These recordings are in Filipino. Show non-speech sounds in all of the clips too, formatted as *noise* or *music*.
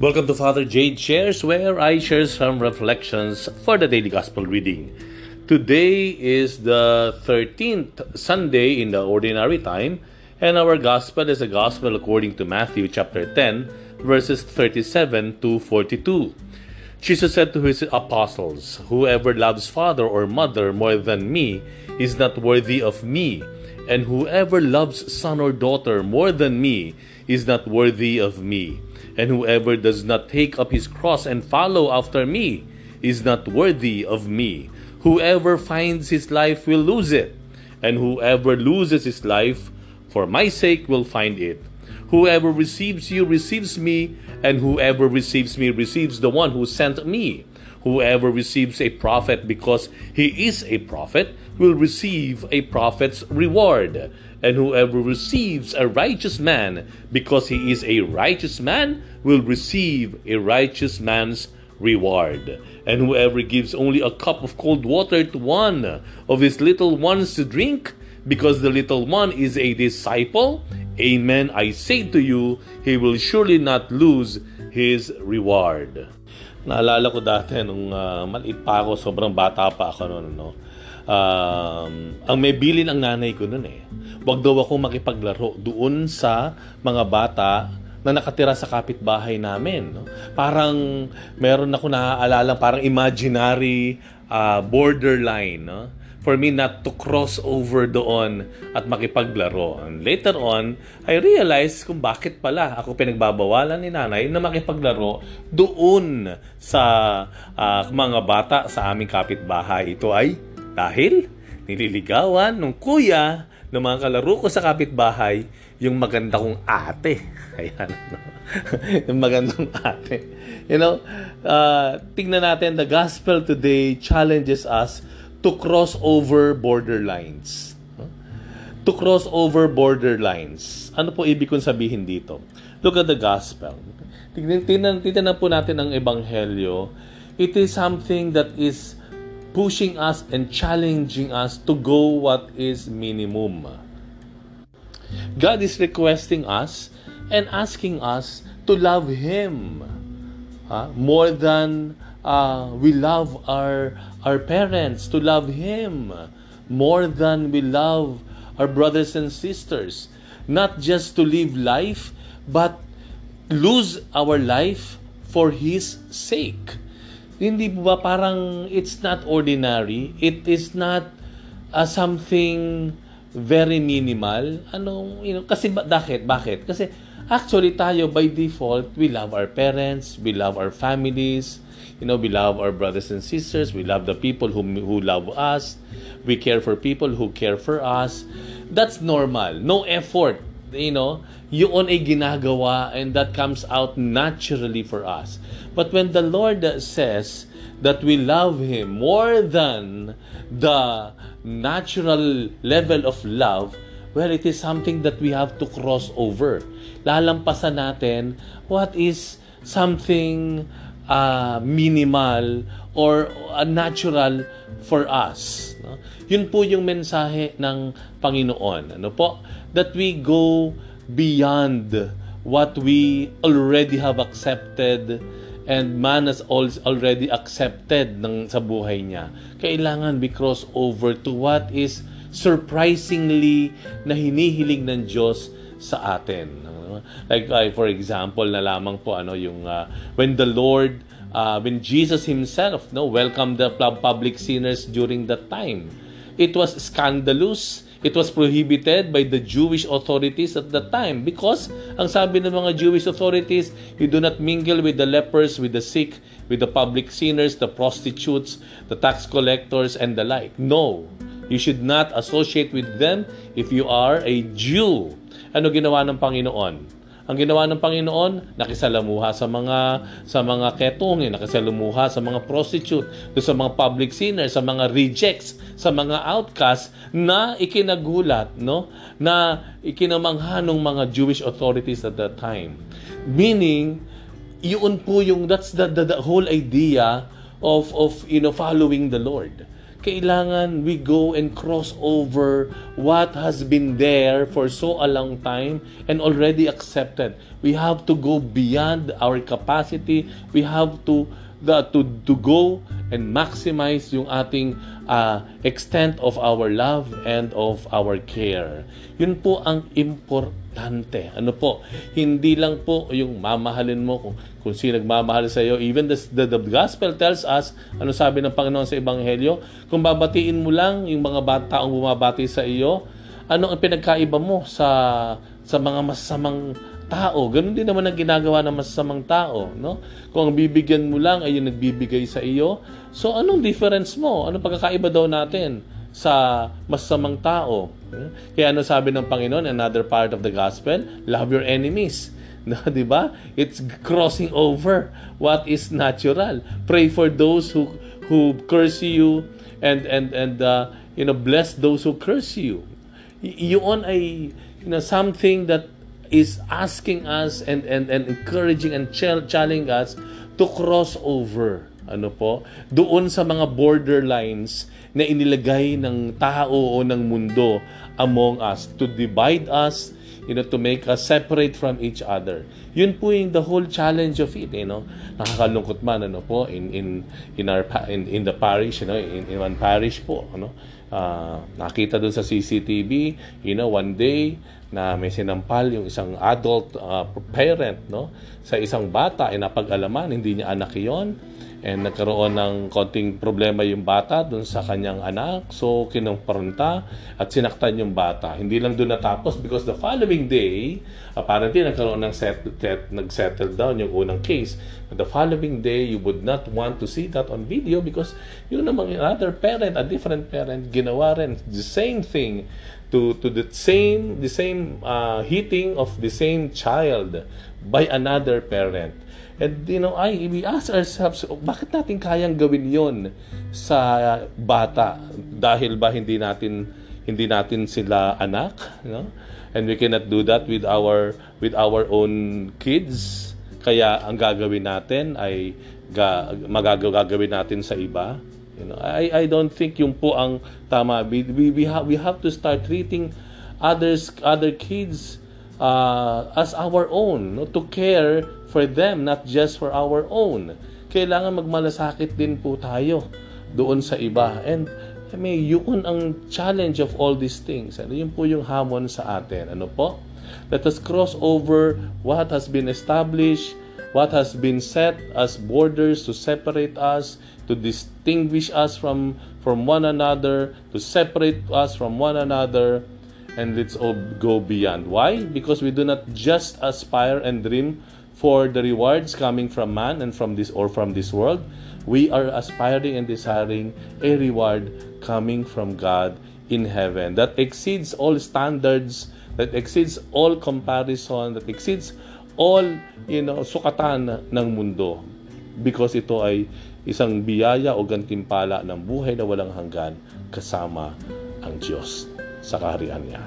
Welcome to Father Jade Shares, where I share some reflections for the daily gospel reading. Today is the 13th Sunday in the ordinary time, and our gospel is a gospel according to Matthew chapter 10, verses 37 to 42. Jesus said to his apostles, Whoever loves father or mother more than me is not worthy of me, and whoever loves son or daughter more than me is not worthy of me. And whoever does not take up his cross and follow after me is not worthy of me. Whoever finds his life will lose it, and whoever loses his life for my sake will find it. Whoever receives you receives me, and whoever receives me receives the one who sent me. Whoever receives a prophet because he is a prophet will receive a prophet's reward and whoever receives a righteous man because he is a righteous man will receive a righteous man's reward. And whoever gives only a cup of cold water to one of his little ones to drink, because the little one is a disciple, amen, I say to you, he will surely not lose his reward. Naalala ko dati nung uh, maliit pa ako, sobrang bata pa ako noon, no? Um, ang may bilin ang nanay ko noon eh wag daw ako makipaglaro doon sa mga bata na nakatira sa kapitbahay namin. No? Parang meron ako naaalala, parang imaginary uh, borderline. No? For me not to cross over doon at makipaglaro. And later on, I realized kung bakit pala ako pinagbabawalan ni nanay na makipaglaro doon sa uh, mga bata sa aming kapitbahay. Ito ay dahil nililigawan ng kuya ng mga kalaro ko sa kapitbahay, yung maganda kong ate. *laughs* Ayan. No? *laughs* yung magandang ate. You know, uh, tingnan natin, the gospel today challenges us to cross over borderlines. To cross over borderlines. Ano po ibig kong sabihin dito? Look at the gospel. Tingnan, tingnan, tingnan po natin ang ebanghelyo. It is something that is pushing us and challenging us to go what is minimum. God is requesting us and asking us to love Him uh, more than uh, we love our, our parents, to love Him more than we love our brothers and sisters. Not just to live life, but lose our life for His sake. Hindi ba parang it's not ordinary? It is not uh, something very minimal. Ano, you know, kasi ba, bakit? Bakit? Kasi actually tayo by default, we love our parents, we love our families, you know, we love our brothers and sisters, we love the people who who love us, we care for people who care for us. That's normal. No effort, you know, yun ay ginagawa and that comes out naturally for us. But when the Lord says that we love Him more than the natural level of love, well, it is something that we have to cross over. Lalampasan natin what is something uh, minimal or uh, natural for us. No? Yun po yung mensahe ng Panginoon. Ano po? That we go beyond what we already have accepted and man has already accepted ng sa buhay niya. Kailangan we cross over to what is surprisingly na hinihiling ng Diyos sa atin. Like uh, for example na lamang po ano yung uh, when the Lord uh, when Jesus himself no welcomed the public sinners during that time. It was scandalous It was prohibited by the Jewish authorities at the time because ang sabi ng mga Jewish authorities, you do not mingle with the lepers, with the sick, with the public sinners, the prostitutes, the tax collectors, and the like. No, you should not associate with them if you are a Jew. Ano ginawa ng Panginoon? Ang ginawa ng Panginoon, nakisalamuha sa mga sa mga ketong, nakisalamuha sa mga prostitute, sa mga public sinners, sa mga rejects, sa mga outcasts na ikinagulat, no? Na ikinamangha ng mga Jewish authorities at that time. Meaning, yun po yung that's the, the, the whole idea of of you know following the Lord. Kailangan we go and cross over what has been there for so a long time and already accepted. We have to go beyond our capacity. We have to the, to, to go and maximize yung ating uh, extent of our love and of our care. Yun po ang importante. Ano po? Hindi lang po yung mamahalin mo kung, kung sino nagmamahal sa iyo. Even the, the, the gospel tells us, ano sabi ng Panginoon sa Ebanghelyo, kung babatiin mo lang yung mga bata ang bumabati sa iyo, ano ang pinagkaiba mo sa sa mga masamang tao. Ganun din naman ang ginagawa ng masasamang tao, no? Kung ang bibigyan mo lang ay yung nagbibigay sa iyo, so anong difference mo? Anong pagkakaiba daw natin sa masasamang tao? Kaya ano sabi ng Panginoon, another part of the gospel, love your enemies. *laughs* No, 'di ba? It's crossing over what is natural. Pray for those who who curse you and and and uh, you know bless those who curse you. Y- yun ay you know something that is asking us and, and, and encouraging and challenging us to cross over. Ano po? Doon sa mga borderlines na inilagay ng tao o ng mundo among us to divide us, you know, to make us separate from each other. Yun po yung the whole challenge of it, you know. Nakakalungkot man ano po in in in our in, in the parish, you know, in, in one parish po, ano. Uh, nakita doon sa CCTV, you know, one day na may sinampal yung isang adult uh, parent no? Sa isang bata ay napag-alaman hindi niya anak iyon and nagkaroon ng konting problema yung bata dun sa kanyang anak. So kinumpronta at sinaktan yung bata. Hindi lang doon natapos because the following day apparently nagkaroon ng set, set, nag-settle down yung unang case. But the following day you would not want to see that on video because yung namang another parent a different parent ginawa rin the same thing to to the same the same uh, hitting of the same child by another parent. And you know, I we ask ourselves, bakit natin kayang gawin 'yon sa bata dahil ba hindi natin hindi natin sila anak, know? And we cannot do that with our with our own kids. Kaya ang gagawin natin ay ga, magagawin natin sa iba. You know, I I don't think yung po ang tama. We we, we have we have to start treating others other kids uh, as our own, no? to care for them, not just for our own. Kailangan magmalasakit din po tayo doon sa iba. And I mean, yun ang challenge of all these things. Ano yun po yung hamon sa atin. Ano po? Let us cross over what has been established, what has been set as borders to separate us, to distinguish us from, from one another, to separate us from one another, and let's all go beyond. Why? Because we do not just aspire and dream for the rewards coming from man and from this or from this world. We are aspiring and desiring a reward coming from God in heaven that exceeds all standards, that exceeds all comparison, that exceeds all you know sukatan ng mundo because ito ay isang biyaya o gantimpala ng buhay na walang hanggan kasama ang Diyos sa kaharian niya.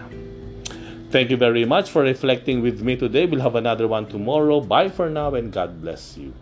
Thank you very much for reflecting with me today. We'll have another one tomorrow. Bye for now and God bless you.